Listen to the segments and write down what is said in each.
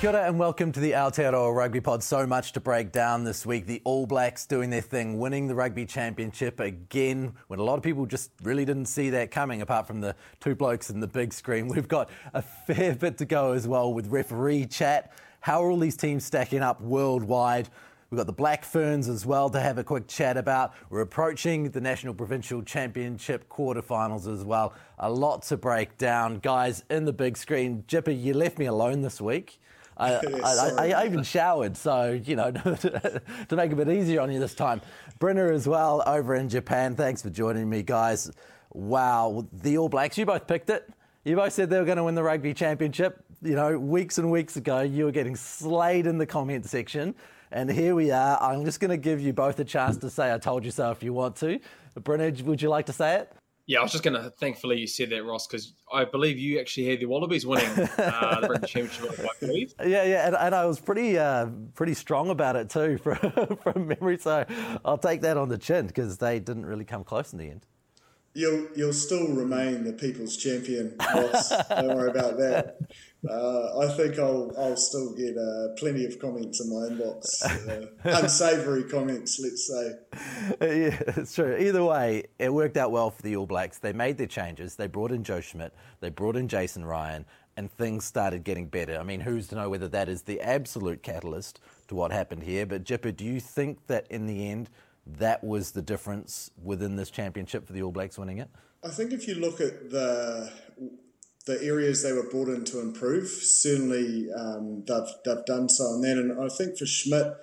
Kia ora and welcome to the Aotearoa Rugby Pod. So much to break down this week. The All Blacks doing their thing, winning the Rugby Championship again, when a lot of people just really didn't see that coming, apart from the two blokes in the big screen. We've got a fair bit to go as well with referee chat. How are all these teams stacking up worldwide? We've got the Black Ferns as well to have a quick chat about. We're approaching the National Provincial Championship quarterfinals as well. A lot to break down. Guys, in the big screen, Jipper, you left me alone this week. I, I, I, even showered, so you know, to make it a bit easier on you this time. Brenner as well over in Japan. Thanks for joining me, guys. Wow, the All Blacks. You both picked it. You both said they were going to win the rugby championship. You know, weeks and weeks ago, you were getting slayed in the comment section, and here we are. I'm just going to give you both a chance to say "I told you so" if you want to. Brenner, would you like to say it? Yeah, I was just going to. Thankfully, you said that, Ross, because I believe you actually had the Wallabies winning uh, the British Championship. I believe. Yeah, yeah, and, and I was pretty, uh, pretty strong about it too, from, from memory. So I'll take that on the chin because they didn't really come close in the end. You'll you'll still remain the people's champion, Ross. Don't worry about that. Uh, I think I'll I'll still get uh, plenty of comments in my inbox, uh, unsavoury comments, let's say. Yeah, it's true. Either way, it worked out well for the All Blacks. They made their changes. They brought in Joe Schmidt. They brought in Jason Ryan, and things started getting better. I mean, who's to know whether that is the absolute catalyst to what happened here? But Jipper, do you think that in the end that was the difference within this championship for the All Blacks winning it? I think if you look at the the areas they were brought in to improve, certainly um, they've they've done so on that. And I think for Schmidt,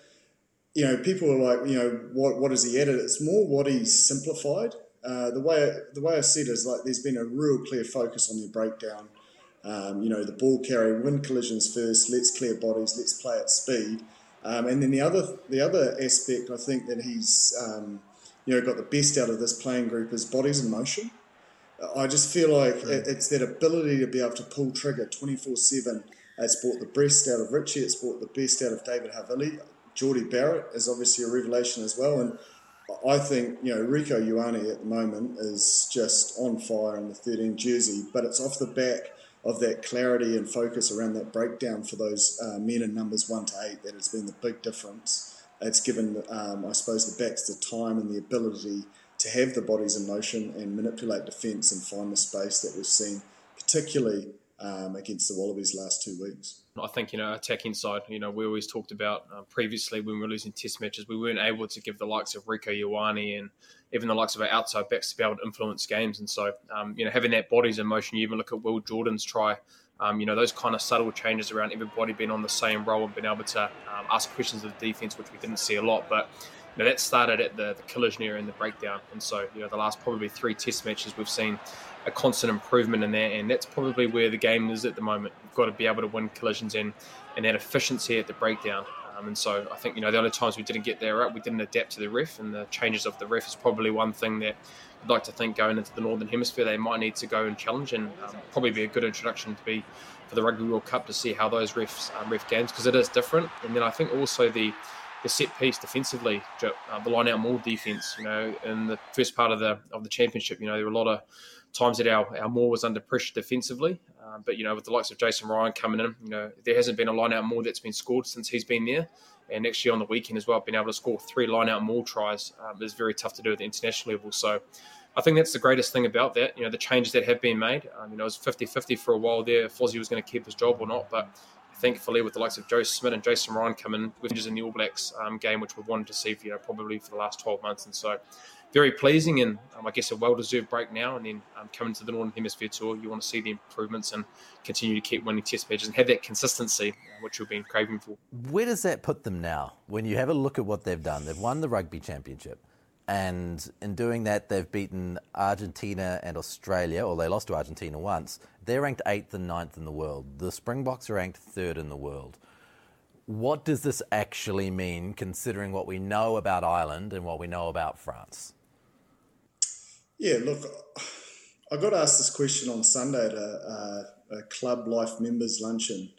you know, people are like, you know, what what has he added? It's more what he's simplified. Uh, the way the way I see it is like there's been a real clear focus on their breakdown. Um, you know, the ball carry, win collisions first. Let's clear bodies. Let's play at speed. Um, and then the other the other aspect I think that he's um, you know got the best out of this playing group is bodies in motion. I just feel like it, it's that ability to be able to pull trigger 24 7. It's brought the best out of Richie, it's brought the best out of David Havili. Jordie Barrett is obviously a revelation as well. And I think, you know, Rieko Ioane at the moment is just on fire in the 13 jersey, but it's off the back of that clarity and focus around that breakdown for those uh, men in numbers one to eight that has been the big difference. It's given, um, I suppose, the backs the time and the ability to have the bodies in motion and manipulate defence and find the space that we've seen, particularly um, against the Wallabies last two weeks. I think you know attacking side. You know we always talked about uh, previously when we were losing Test matches, we weren't able to give the likes of Rieko Ioane and even the likes of our outside backs to be able to influence games. And so um, you know having that bodies in motion, you even look at Will Jordan's try. Um, you know those kind of subtle changes around everybody being on the same role and being able to um, ask questions of the defense, which we didn't see a lot, but know, that started at the, the collision area and the breakdown. And so, you know, the last probably three test matches, we've seen a constant improvement in that. And that's probably where the game is at the moment. We've got to be able to win collisions and, and that efficiency at the breakdown. Um, and so I think, you know, the only times we didn't get there right, we didn't adapt to the ref. And the changes of the ref is probably one thing that I'd like to think going into the Northern Hemisphere, they might need to go and challenge and um, probably be a good introduction to be for the Rugby World Cup to see how those refs um, ref games because it is different. And then I think also the the set piece defensively, uh, the line out maul defense. You know, in the first part of the of the championship, you know, there were a lot of times that our, our Maul was under pressure defensively. Um, but, you know, with the likes of Jason Ryan coming in, you know, there hasn't been a line out Maul that's been scored since he's been there. And actually on the weekend as well, being able to score three line out Maul tries um, is very tough to do at the international level. So I think that's the greatest thing about that. You know, the changes that have been made. Um, you know, it was 50 50 for a while there. if Fozzie was going to keep his job or not. But thankfully, with the likes of Joe Schmidt and Jason Ryan coming which is in the All Blacks um, game, which we've wanted to see, for, you know, probably for the last 12 months. And so very pleasing and um, I guess a well-deserved break now. And then um, coming to the Northern Hemisphere tour, you want to see the improvements and continue to keep winning Test matches and have that consistency, uh, which we've been craving for. Where does that put them now? When you have a look at what they've done, they've won the Rugby Championship. And in doing that, they've beaten Argentina and Australia, or they lost to Argentina once. They're ranked eighth and ninth in the world. The Springboks are ranked third in the world. What does this actually mean, considering what we know about Ireland and what we know about France? Yeah, look, I got asked this question on Sunday at a, a, a club life members luncheon,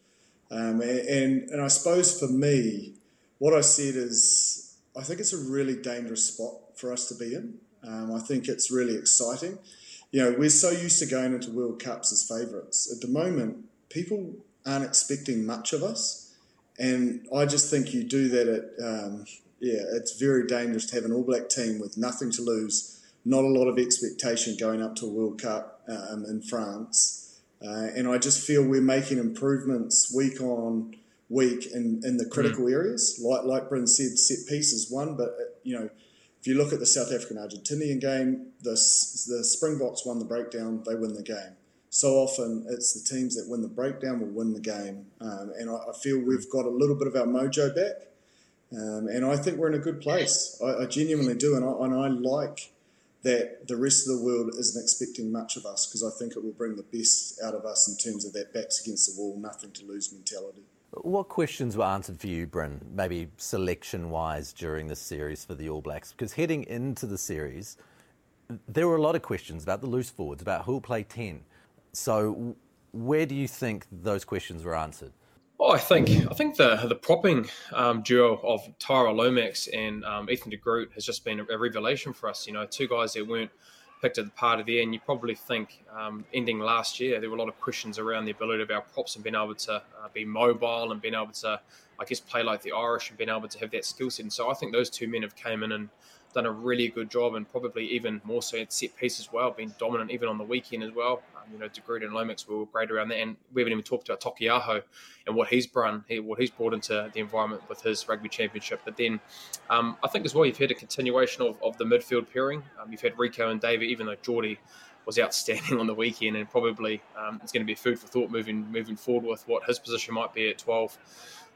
um, and and I suppose for me, what I said is I think it's a really dangerous spot for us to be in. Um, I think it's really exciting. You know, we're so used to going into World Cups as favourites. At the moment, people aren't expecting much of us, and I just think you do that at um, yeah, it's very dangerous to have an All Black team with nothing to lose not a lot of expectation going up to a World Cup um, in France. Uh, and I just feel we're making improvements week on week in, in the critical mm. areas. Like like Bryn said, set pieces one, but uh, you know, if you look at the South African Argentinian game, the the Springboks won the breakdown, they win the game. So often it's the teams that win the breakdown will win the game, um, and I, I, feel we've got a little bit of our mojo back, um, and I think we're in a good place. I, I genuinely do, and I, and I like that the rest of the world isn't expecting much of us because I think it will bring the best out of us in terms of that backs against the wall, nothing to lose mentality. What questions were answered for you, Bryn, maybe selection wise during this series for the All Blacks? Because heading into the series, there were a lot of questions about the loose forwards, about who'll play 10. So, where do you think those questions were answered? Oh, I think I think the the propping um, duo of Tyrell Lomax and um, Ethan de Groot has just been a, revelation for us. You know, two guys that weren't picked at the part of the end. You probably think um, ending last year there were a lot of questions around the ability of our props and being able to uh, be mobile and being able to, I guess, play like the Irish and being able to have that skill set. And so I think those two men have came in and done a really good job and probably even more so at set piece as well, been dominant even on the weekend as well. Um, you know, De Groot and Lomax were great around that. And we haven't even talked about Taukei'aho and what he's brought, what he's brought into the environment with his rugby championship. But then um, I think as well, you've had a continuation of, of the midfield pairing. Um, you've had Rieko and David, even though Jordie was outstanding on the weekend and probably um, it's going to be food for thought moving moving forward with what his position might be at 12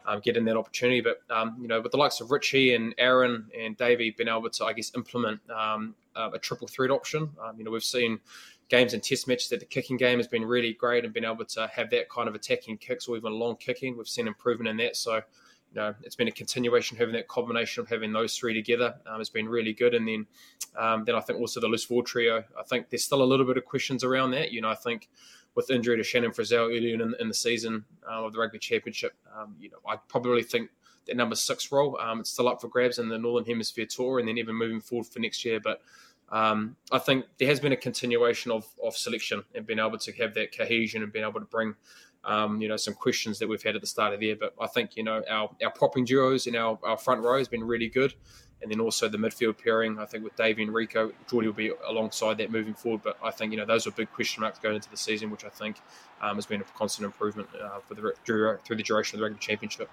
um, getting that opportunity. But um, you know, with the likes of Richie and Aaron and Davey being able to, I guess, implement um, uh, a triple threat option. Um, you know, we've seen games and test matches that the kicking game has been really great and been able to have that kind of attacking kicks or even long kicking. We've seen improvement in that. So. You know, it's been a continuation having that combination of having those three together um, has been really good. And then, um, then I think also the loose forward trio. I think there's still a little bit of questions around that. You know, I think with injury to Shannon Frizzell earlier in, in the season uh, of the Rugby Championship, um, you know, I probably think that number six role um, it's still up for grabs in the Northern Hemisphere tour, and then even moving forward for next year. But um, I think there has been a continuation of, of selection and being able to have that cohesion and being able to bring. Um, you know, some questions that we've had at the start of the year, but I think you know our our propping duos in our, our front row has been really good and then also the midfield pairing. I think with Davey and Rieko, Jordie will be alongside that moving forward. But I think you know those are big question marks going into the season, which I think um, has been a constant improvement uh, for the through the duration of the rugby championship.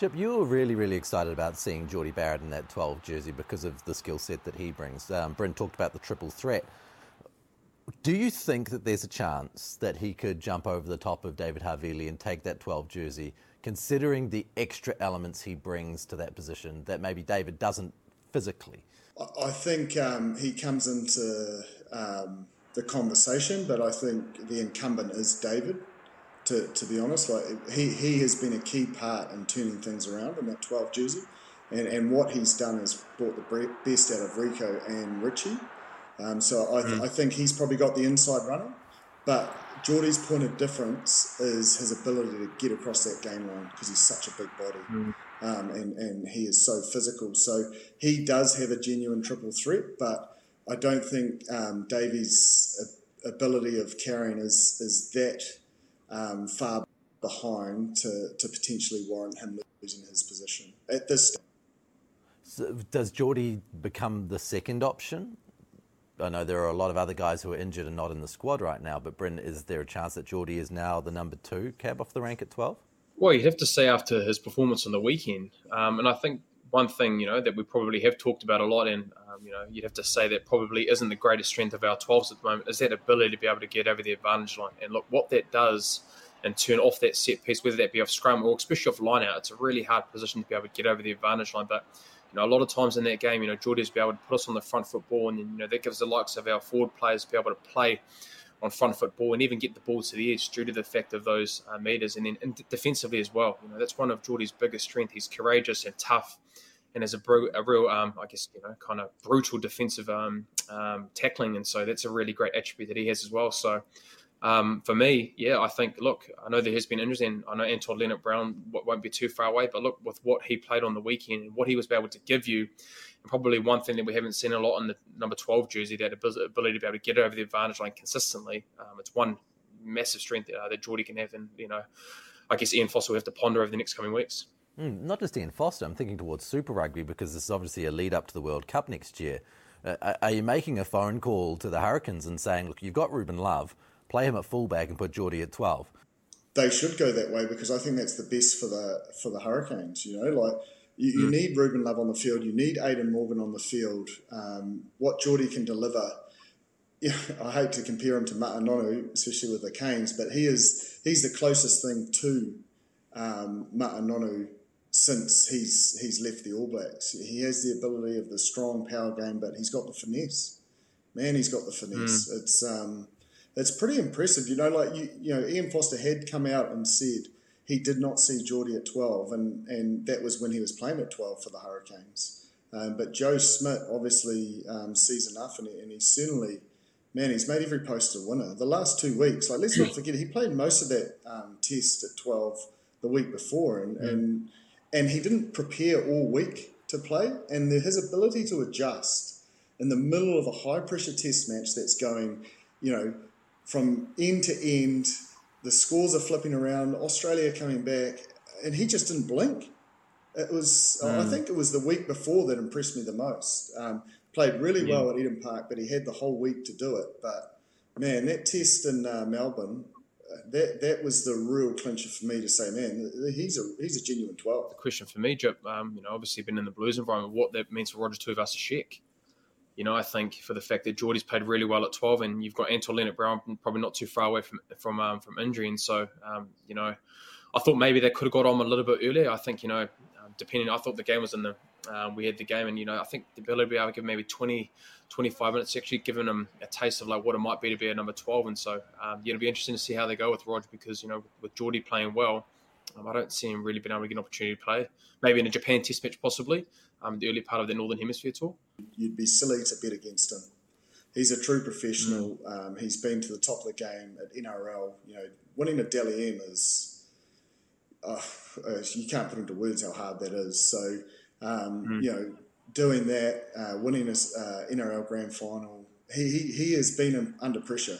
Jip, you were really, really excited about seeing Jordie Barrett in that 12 jersey because of the skill set that he brings. Um, Bryn talked about the triple threat. Do you think that there's a chance that he could jump over the top of David Havili and take that 12 jersey, considering the extra elements he brings to that position that maybe David doesn't physically? I think um, he comes into um, the conversation, but I think the incumbent is David. To, to be honest, like he, he has been a key part in turning things around in that 12 jersey, and, and what he's done is brought the best out of Rieko and Richie. Um, so I, mm. I think he's probably got the inside running, but Jordie's point of difference is his ability to get across that game line because he's such a big body. Mm um, and, and he is so physical. So he does have a genuine triple threat, but I don't think um, Davies ability of carrying is is that um, far behind to, to potentially warrant him losing his position at this stage. So does Jordie become the second option? I know there are a lot of other guys who are injured and not in the squad right now, but Bryn, is there a chance that Jordie is now the number two cab off the rank at 12? Well, you'd have to say after his performance on the weekend. Um, and I think one thing, you know, that we probably have talked about a lot, and, um, you know, you'd have to say that probably isn't the greatest strength of our 12s at the moment, is that ability to be able to get over the advantage line. And look, what that does and turn off that set piece, whether that be off scrum or especially off line out, it's a really hard position to be able to get over the advantage line. But you know, a lot of times in that game, you know, Jordie's be able to put us on the front foot and you know that gives the likes of our forward players to be able to play on front foot ball and even get the ball to the edge due to the fact of those uh, meters, and then and defensively as well. You know, that's one of Jordie's biggest strength. He's courageous and tough, and has a, a real, um, I guess, you know, kind of brutal defensive um, um, tackling, and so that's a really great attribute that he has as well. So um, for me, yeah, I think, look, I know there has been injuries, and I know Anton Lienert-Brown won't be too far away, but look, with what he played on the weekend and what he was able to give you, and probably one thing that we haven't seen a lot in the number 12 jersey, that ability to be able to get over the advantage line consistently. Um, it's one massive strength uh, that Jordie can have, and, you know, I guess Ian Foster will have to ponder over the next coming weeks. Mm, not just Ian Foster, I'm thinking towards Super Rugby because this is obviously a lead up to the World Cup next year. Uh, are you making a phone call to the Hurricanes and saying, look, you've got Ruben Love, play him at fullback and put Jordie at 12. They should go that way because I think that's the best for the for the Hurricanes. You know, like you, you mm. need Ruben Love on the field, you need Aidan Morgan on the field. Um, what Jordie can deliver. Yeah, I hate to compare him to Nonu, especially with the Canes, but he is he's the closest thing to um, Nonu since he's he's left the All Blacks. He has the ability of the strong power game, but he's got the finesse. Man, he's got the finesse. Mm. It's um, it's pretty impressive. You know, like you, you know, Ian Foster had come out and said he did not see Jordie at 12, and, and that was when he was playing at 12 for the Hurricanes. Um, but Joe Schmidt obviously um, sees enough, and, he, and he's certainly, man, he's made every post a winner. The last two weeks, like let's not forget, he played most of that um, test at 12 the week before, and, and and he didn't prepare all week to play, and his ability to adjust in the middle of a high pressure test match that's going, you know, from end to end. The scores are flipping around. Australia coming back, and he just didn't blink. It was, mm. I think, it was the week before that impressed me the most. Um, played really yeah. well at Eden Park, but he had the whole week to do it. But man, that test in uh, Melbourne, uh, that that was the real clincher for me to say, man, he's a he's a genuine twelve. The question for me, Jip, um, you know, obviously been in the Blues environment, what that means for Roger Tuivasa-Sheck you know, I think for the fact that Jordie's played really well at 12, and you've got Anton Lienert-Brown probably not too far away from from um, from injury, and so um, you know, I thought maybe they could have got on a little bit earlier. I think you know, um, depending, I thought the game was in the um, we had the game, and you know, I think the ability to be able to give maybe 20, 25 minutes actually giving them a taste of like what it might be to be a number 12, and so um, yeah, it'll be interesting to see how they go with Roger because you know, with Jordie playing well. Um, I don't see him really being able to get an opportunity to play. Maybe in a Japan Test match, possibly um, the early part of the Northern Hemisphere tour. You'd be silly to bet against him. He's a true professional. Mm. Um, he's been to the top of the game at NRL. You know, winning a Dally M is uh, you can't put into words how hard that is. So, um, mm. you know, doing that, uh, winning a uh, NRL Grand Final, he, he, he has been under pressure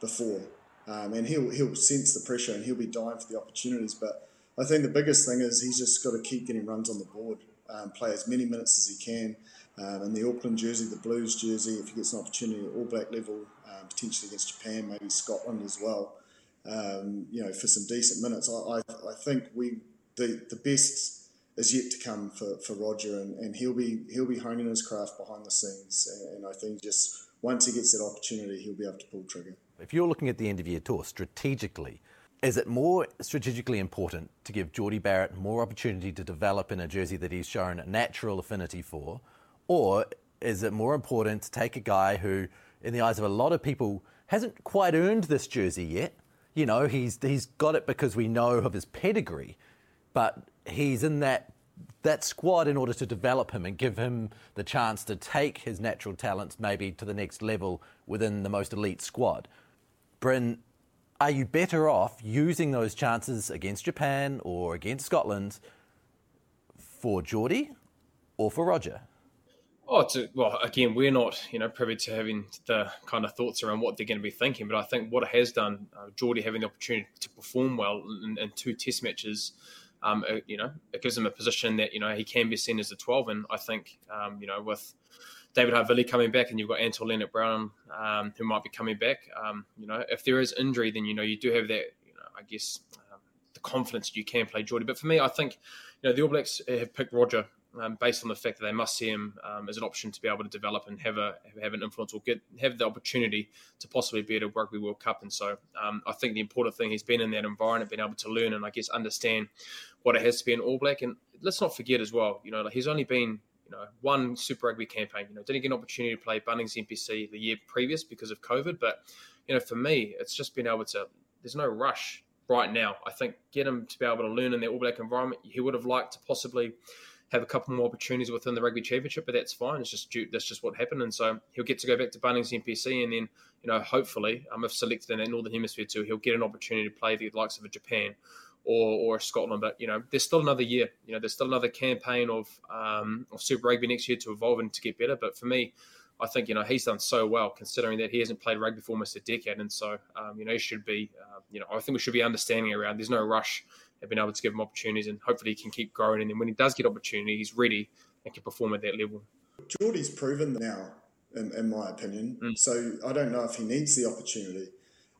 before, um, and he'll he'll sense the pressure and he'll be dying for the opportunities. But I think the biggest thing is he's just got to keep getting runs on the board um, play as many minutes as he can. Um, in the Auckland jersey, the Blues jersey, if he gets an opportunity at All Black level, um, potentially against Japan, maybe Scotland as well, um, you know, for some decent minutes. I, I, I, think we the, the best is yet to come for, for Roger, and, and he'll be he'll be honing his craft behind the scenes. And, and I think just once he gets that opportunity, he'll be able to pull trigger. If you're looking at the end of year tour strategically, is it more strategically important to give Jordie Barrett more opportunity to develop in a jersey that he's shown a natural affinity for? Or is it more important to take a guy who, in the eyes of a lot of people, hasn't quite earned this jersey yet? You know, he's, he's got it because we know of his pedigree, but he's in that, that squad in order to develop him and give him the chance to take his natural talents maybe to the next level within the most elite squad. Bryn, are you better off using those chances against Japan or against Scotland for Jordie or for Roger? Oh, to, well, again, we're not, you know, privy to having the kind of thoughts around what they're going to be thinking. But I think what it has done, uh, Jordie having the opportunity to perform well in, in two Test matches, um, uh, you know, it gives him a position that you know he can be seen as a 12. And I think, um, you know, with David Havili coming back, and you've got Anton Lienert-Brown um, who might be coming back. Um, you know, if there is injury, then you know you do have that. You know, I guess um, the confidence you can play Jordie. But for me, I think you know the All Blacks have picked Roger um, based on the fact that they must see him um, as an option to be able to develop and have a have an influence or get have the opportunity to possibly be at a Rugby World Cup. And so um, I think the important thing he's been in that environment, been able to learn and I guess understand what it has to be an All Black. And let's not forget as well, you know, like he's only been you know one Super Rugby campaign. You know, didn't get an opportunity to play Bunnings NPC the year previous because of COVID. But you know, for me, it's just been able to. There's no rush right now. I think get him to be able to learn in the All Black environment. He would have liked to possibly have a couple more opportunities within the rugby championship, but that's fine. It's just that's just what happened, and so he'll get to go back to Bunnings NPC, and then you know hopefully, um, if selected in that northern hemisphere too, he'll get an opportunity to play the likes of a Japan or or Scotland. But you know, there's still another year. You know, there's still another campaign of um, of Super Rugby next year to evolve and to get better. But for me. I think you know he's done so well considering that he hasn't played rugby for almost a decade, and so um, you know he should be. Uh, you know, I think we should be understanding around. There's no rush have been able to give him opportunities, and hopefully he can keep growing. And then when he does get opportunity, he's ready and can perform at that level. Jordie's proven now, in, in my opinion. Mm. So I don't know if he needs the opportunity,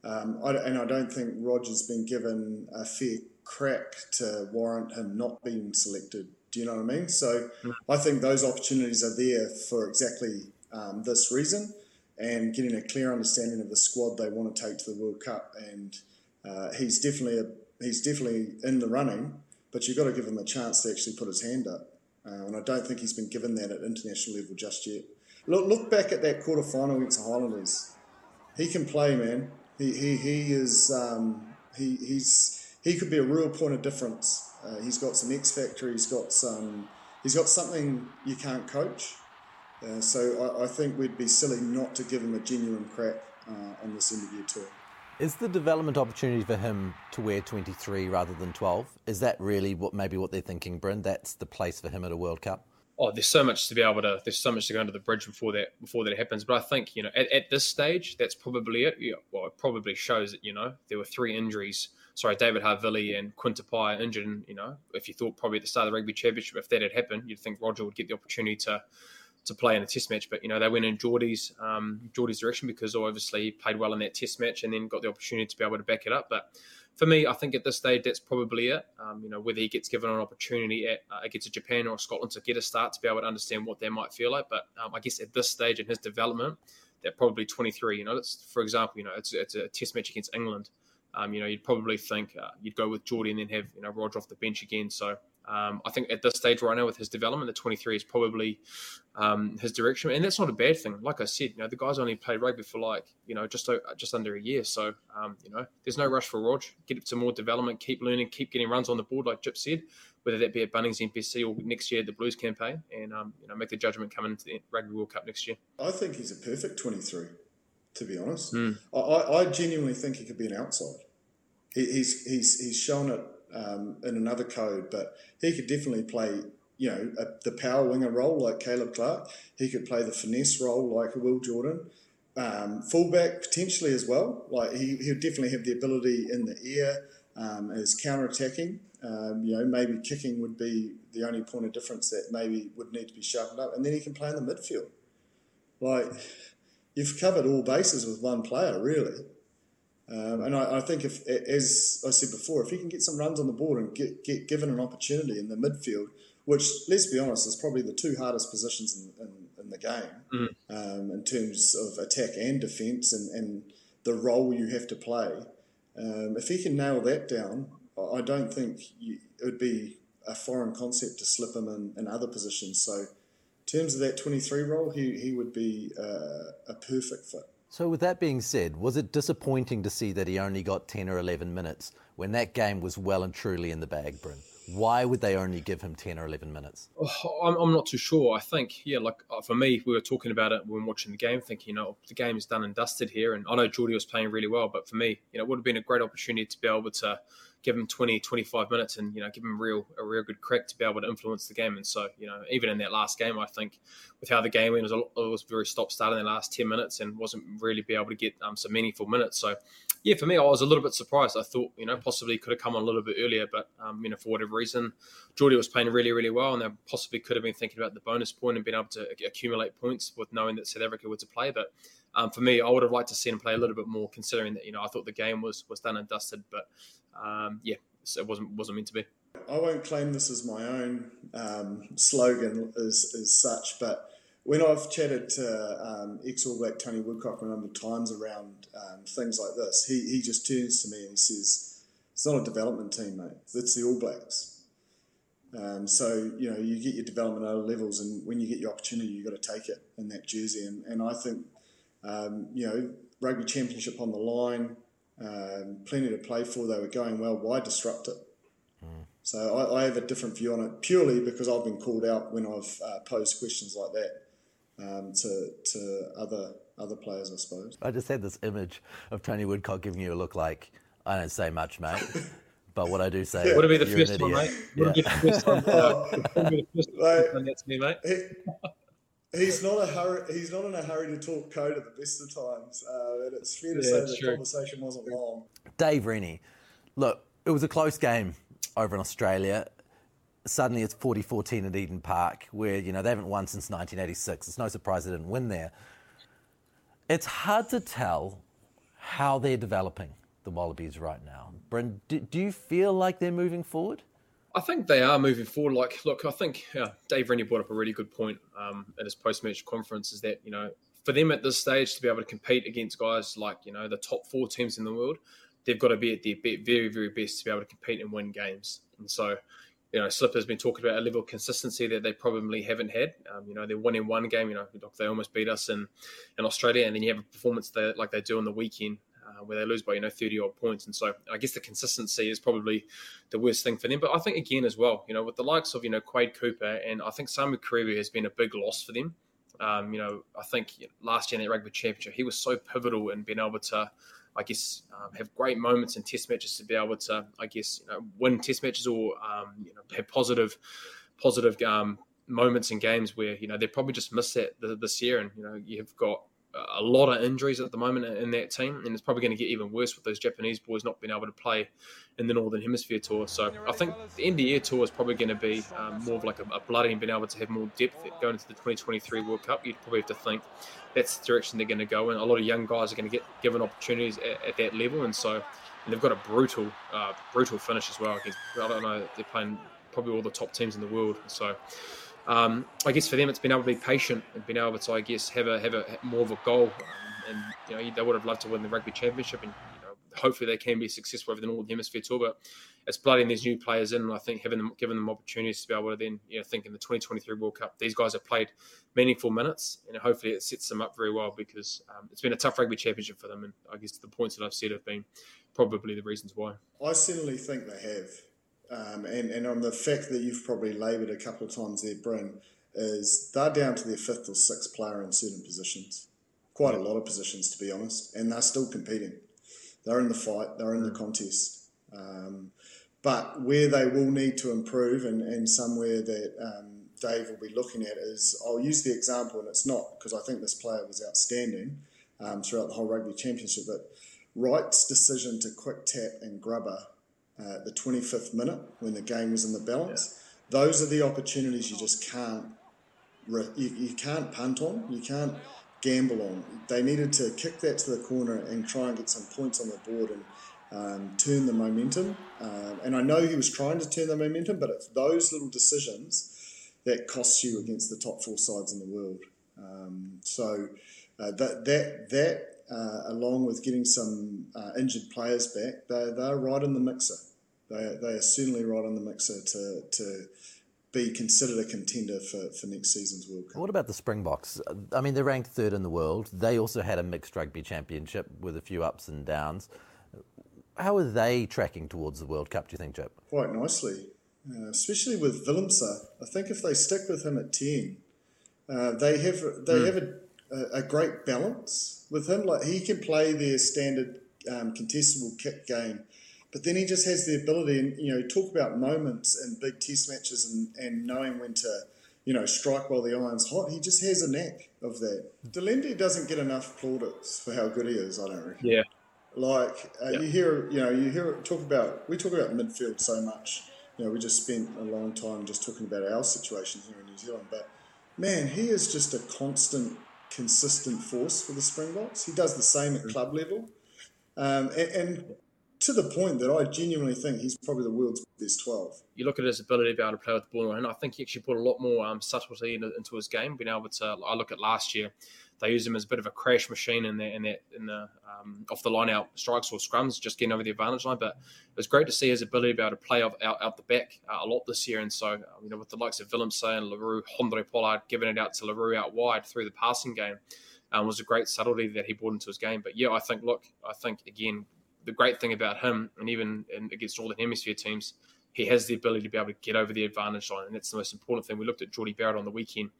um, I, and I don't think Roger's been given a fair crack to warrant him not being selected. Do you know what I mean? So mm. I think those opportunities are there for exactly um, this reason and getting a clear understanding of the squad they want to take to the World Cup. And uh, he's definitely a he's definitely in the running, but you've got to give him a chance to actually put his hand up. Uh, and I don't think he's been given that at international level just yet. Look, look back at that quarter final against the Highlanders. He can play, man. He, he, he is um, he, he's he could be a real point of difference. Uh, he's got some X factor. He's got some. He's got something you can't coach. Uh, so I, I, think we'd be silly not to give him a genuine crack uh, on this interview tour. Is the development opportunity for him to wear 23 rather than 12? Is that really what maybe what they're thinking, Bryn? That's the place for him at a World Cup? Oh, there's so much to be able to. There's so much to go under the bridge before that before that happens. But I think you know at, at this stage, that's probably it. Yeah, well, it probably shows that you know there were three injuries. Sorry, David Havili and Quinn Tupaea injured. And you know, if you thought probably at the start of the rugby championship, if that had happened, you'd think Roger would get the opportunity to to play in a test match. But you know they went in Jordie's um, Jordie's direction because obviously he played well in that test match and then got the opportunity to be able to back it up. But for me, I think at this stage that's probably it. Um, you know whether he gets given an opportunity at uh, against a Japan or a Scotland to get a start to be able to understand what that might feel like. But um, I guess at this stage in his development, they're probably 23. You know, it's, for example, you know it's, it's a test match against England. Um, you know, you'd probably think uh, you'd go with Jordie and then have you know Roger off the bench again. So um, I think at this stage right now with his development, the 23 is probably um, his direction, and that's not a bad thing. Like I said, you know, the guy's only played rugby for like you know just just under a year, so um, you know, there's no rush for Rog. Get to more development, keep learning, keep getting runs on the board, like Jip said, whether that be at Bunnings NPC or next year at the Blues campaign, and um, you know, make the judgment coming into the Rugby World Cup next year. I think he's a perfect 23, to be honest. Mm. I, I genuinely think he could be an outside. He, he's he's he's shown it um, in another code, but he could definitely play, you know, a, the power winger role like Caleb Clarke. He could play the finesse role like Will Jordan. Um, fullback potentially as well. Like he he would definitely have the ability in the air um, as counter attacking. Um, you know, maybe kicking would be the only point of difference that maybe would need to be sharpened up, and then he can play in the midfield. Like you've covered all bases with one player, really. Um, and I, I, think if, as I said before, if he can get some runs on the board and get, get given an opportunity in the midfield, which let's be honest is probably the two hardest positions in, in, in the game mm. um, in terms of attack and defence and, and the role you have to play. Um, if he can nail that down, I don't think you, it would be a foreign concept to slip him in, in other positions. So, in terms of that 23 role, he, he would be uh, a perfect fit. So, with that being said, was it disappointing to see that he only got 10 or 11 minutes when that game was well and truly in the bag, Bryn? Why would they only give him 10 or 11 minutes? Oh, I'm, I'm, not too sure. I think, yeah, like uh, for me, we were talking about it when watching the game, thinking, you know, the game is done and dusted here. And I know Jordie was playing really well, but for me, you know, it would have been a great opportunity to be able to give him 20, 25 minutes and, you know, give him real, a real good crack to be able to influence the game. And so, you know, even in that last game, I think with how the game went, it was, a, it was very stop start in the last 10 minutes and wasn't really be able to get um, some meaningful minutes. So, yeah, for me, I was a little bit surprised. I thought, you know, possibly could have come on a little bit earlier, but, um, you know, for whatever reason, Jordie was playing really, really well and they possibly could have been thinking about the bonus point and being able to accumulate points with knowing that South Africa were to play. But um, for me, I would have liked to see him play a little bit more, considering that, you know, I thought the game was was done and dusted. But, um, yeah, it wasn't wasn't meant to be. I won't claim this as my own um, slogan as, as such, but when I've chatted to um, ex All Black Tony Woodcock a number of times around um, things like this, he, he just turns to me and he says, It's not a development team, mate. It's the All Blacks. Um, so, you know, you get your development at levels, and when you get your opportunity, you've got to take it in that jersey. And, and I think, um, you know, rugby championship on the line, um, plenty to play for. They were going well. Why disrupt it? Mm. So I, I, have a different view on it purely because I've been called out when I've uh, posed questions like that um, to to other other players, I suppose. I just had this image of Tony Woodcock giving you a look like I don't say much, mate. But what I do say, yeah. would it be the first one, mate? Would yeah. be the first time? Uh, be the first time that's me, mate. He's not a hurry. He's not in a hurry to talk code at the best of times, uh, and it's fair to yeah, say the true. conversation wasn't long. Dave Rennie, look, it was a close game over in Australia. Suddenly, it's 40-14 at Eden Park, where you know they haven't won since 1986. It's no surprise they didn't win there. It's hard to tell how they're developing the Wallabies right now. Bryn, do, do you feel like they're moving forward? I think they are moving forward. Like, look, I think Dave Rennie brought up a really good point um, at his post-match conference. Is that you know for them at this stage to be able to compete against guys like you know the top four teams in the world, they've got to be at their very very best to be able to compete and win games. And so, you know, Slipper's been talking about a level of consistency that they probably haven't had. Um, you know, they're in one game. You know, they almost beat us in in Australia, and then you have a performance that like they do on the weekend uh, where they lose by you know 30 odd points. And so I guess the consistency is probably the worst thing for them. But I think again as well, you know, with the likes of you know Quade Cooper and I think Samu Kerevi has been a big loss for them. Um, you know, I think last year in the rugby championship, he was so pivotal in being able to. I guess um, have great moments in test matches to be able to, I guess, you know, win test matches or um, you know have positive, positive um, moments in games where you know they probably just missed that this year, and you know you've got a lot of injuries at the moment in that team, and it's probably going to get even worse with those Japanese boys not being able to play in the Northern Hemisphere tour. So I think the end of year tour is probably going to be um, more of like a, a bloody and being able to have more depth going into the 2023 World Cup. You'd probably have to think that's the direction they're going to go in. A lot of young guys are going to get given opportunities at, at that level, and so and they've got a brutal, uh, brutal finish as well. Against, I don't know, they're playing probably all the top teams in the world, so um, I guess for them it's been able to be patient and been able to, I guess, have a have a more of a goal. Um, and you know, they would have loved to win the rugby championship, and you know, hopefully they can be successful over the Northern Hemisphere tour. But it's blooding these new players in, and I think having them giving them opportunities to be able to then, you know, think in the 2023 World Cup, these guys have played meaningful minutes, and hopefully it sets them up very well because um, it's been a tough rugby championship for them, and I guess the points that I've said have been probably the reasons why. I certainly think they have. Um, and, and on the fact that you've probably laboured a couple of times there, Bryn, is they're down to their fifth or sixth player in certain positions. Quite a lot of positions, to be honest, and they're still competing. They're in the fight, they're in the contest. Um, but where they will need to improve, and, and somewhere that um, Dave will be looking at, is I'll use the example, and it's not because I think this player was outstanding um, throughout the whole rugby championship, but Wright's decision to quick tap and grubber uh, the 25th minute when the game was in the balance. Yeah. Those are the opportunities you just can't you, you can't punt on. You can't gamble on. They needed to kick that to the corner and try and get some points on the board and um, turn the momentum. Um, and I know he was trying to turn the momentum, but it's those little decisions that cost you against the top four sides in the world. Um, so uh, that that that uh, along with getting some uh, injured players back, they, they're right in the mixer. They, they are certainly right in the mixer to, to be considered a contender for, for next season's World Cup. What about the Springboks? I mean, they're ranked third in the world. They also had a mixed rugby championship with a few ups and downs. How are they tracking towards the World Cup, do you think, Jip? Quite nicely, uh, especially with Willemse. I think if they stick with him at 10, uh, they have they mm. have a, a, great balance with him. Like he can play their standard um, contestable kick game, but then he just has the ability. And you know, talk about moments in big Test matches and, and knowing when to you know strike while the iron's hot. He just has a knack of that. de doesn't get enough plaudits for how good he is. I don't reckon. Yeah. Like uh, you hear, you know, you hear talk about we talk about midfield so much. You know, we just spent a long time just talking about our situation here in New Zealand, but man, he is just a constant, consistent force for the Springboks. He does the same at mm. club level. Um, and, and, to the point that I genuinely think he's probably the world's best 12. You look at his ability to be able to play with the ball, and I think he actually put a lot more um, subtlety into, into, his game, being able to. I look at last year, they use him as a bit of a crash machine in the in that in the um, off the line out strikes or scrums, just getting over the advantage line. But it was great to see his ability to be able to play out, out, out the back uh, a lot this year. And so, you know, with the likes of Willemse and Le Roux, Handré Pollard giving it out to Le Roux out wide through the passing game. Um, was a great subtlety that he brought into his game. But yeah, I think, look, I think again, the great thing about him, and even in, against all the hemisphere teams, he has the ability to be able to get over the advantage line, and that's the most important thing. We looked at Jordie Barrett on the weekend,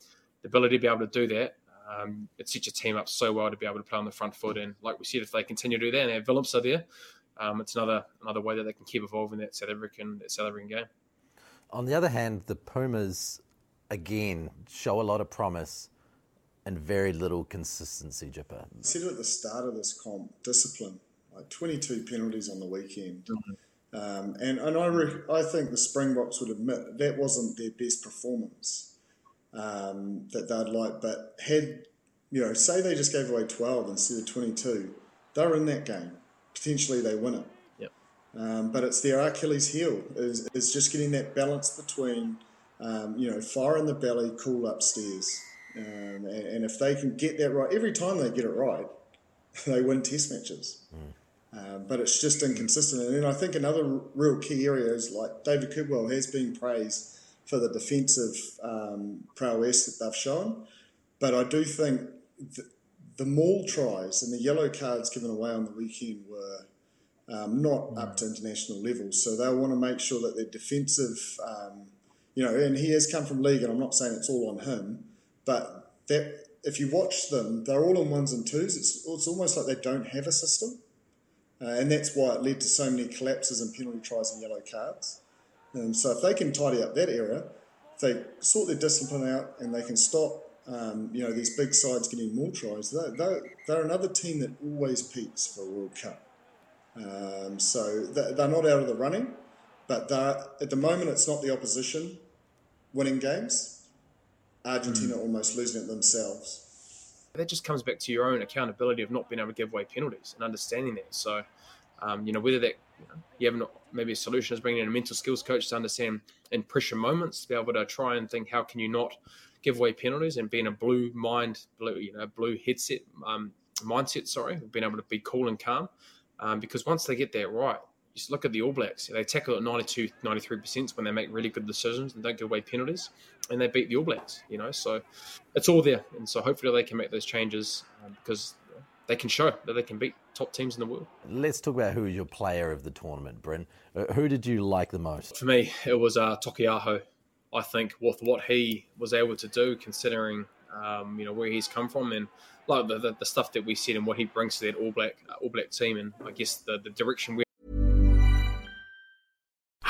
the ability to be able to do that um, it sets your team up so well to be able to play on the front foot. And like we said, if they continue to do that and have are there, um, it's another another way that they can keep evolving that South African that South African game. On the other hand, the Pumas again show a lot of promise and very little consistency, Jipper. I said at the start of this comp, discipline, like 22 penalties on the weekend. Mm-hmm. Um, and and I, re- I think the Springboks would admit that wasn't their best performance um, that they'd like. But had, you know, say they just gave away 12 instead of 22, they're in that game. Potentially they win it. Yep. Um, but it's their Achilles heel, is, is just getting that balance between, um, you know, fire in the belly, cool upstairs. Um, and, and, if they can get that right, every time they get it right, they win test matches. Mm. Um, but it's just inconsistent. And then I think another real key area is like David Kidwell has been praised for the defensive um, prowess that they've shown. But I do think the, the maul tries and the yellow cards given away on the weekend were um, not mm. up to international levels. So they'll want to make sure that their defensive, um, you know, and he has come from league, and I'm not saying it's all on him, but that if you watch them, they're all in ones and twos. It's, it's almost like they don't have a system. Uh, and that's why it led to so many collapses and penalty tries and yellow cards. Um, so if they can tidy up that area, if they sort their discipline out and they can stop, um, you know, these big sides getting more tries, they're, they're, they're, another team that always peaks for a World Cup. Um, so they're not out of the running, but at the moment it's not the opposition winning games. Argentina mm. almost losing it themselves. That just comes back to your own accountability of not being able to give away penalties and understanding that. So, um, you know, whether that you, know, you have not maybe a solution is bringing in a mental skills coach to understand in pressure moments to be able to try and think how can you not give away penalties and being a blue mind, blue you know, blue headset um, mindset. Sorry, being able to be cool and calm, um, because once they get that right, just look at the All Blacks. They tackle at 92, 93% when they make really good decisions and don't give away penalties, and they beat the All Blacks, you know. So it's all there. And so hopefully they can make those changes um, because they can show that they can beat top teams in the world. Let's talk about who is your player of the tournament, Bryn. Uh, who did you like the most? For me, it was uh, Taukei'aho. I think with what he was able to do, considering um, you know where he's come from and like the, the, the, stuff that we said and what he brings to that All Black uh, All Black team, and I guess the, the direction we're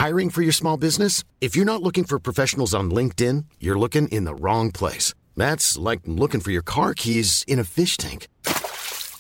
Hiring for your small business? If you're not looking for professionals on LinkedIn, you're looking in the wrong place. That's like looking for your car keys in a fish tank.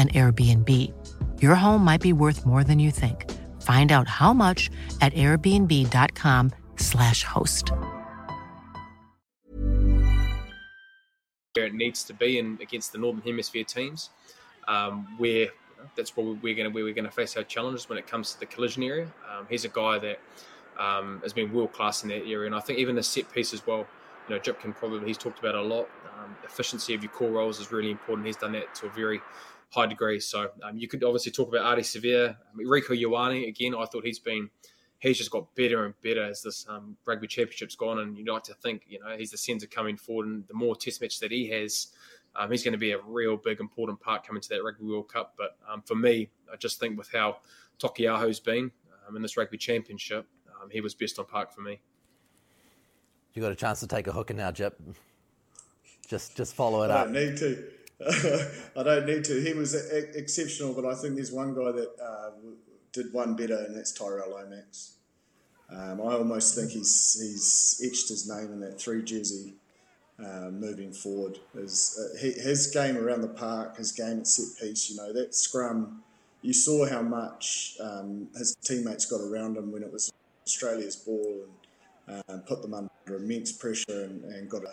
an Airbnb. Your home might be worth more than you think. Find out how much at airbnb.com/slash host. Where it needs to be and against the Northern Hemisphere teams, um, where that's where we're going to where we're going to face our challenges when it comes to the collision area. Um, he's a guy that um, has been world class in that area, and I think even the set piece as well. You know, Jip can probably he's talked about a lot. Um, efficiency of your core rolls is really important. He's done that to a very high degree. So um, you could obviously talk about Ardie Savea, Rieko Ioane. Again, I thought he's been he's just got better and better as this um, rugby championship's gone. And you'd like to think, you know, he's the centre coming forward, and the more test match that he has, um, he's going to be a real big important part coming to that Rugby World Cup. But um, for me, I just think with how Taukei'aho's been um, in this Rugby Championship, um, he was best on park for me. You got a chance to take a hooker now, Jip. Just just follow it I up. don't need to. I don't need to. He was exceptional, but I think there's one guy that uh, did one better, and that's Tyrel Lomax. Um, I almost think he's he's etched his name in that three jersey uh, moving forward. His, uh, his game around the park, his game at set piece, you know, that scrum, you saw how much um, his teammates got around him when it was Australia's ball and um, put them under immense pressure and, and got a.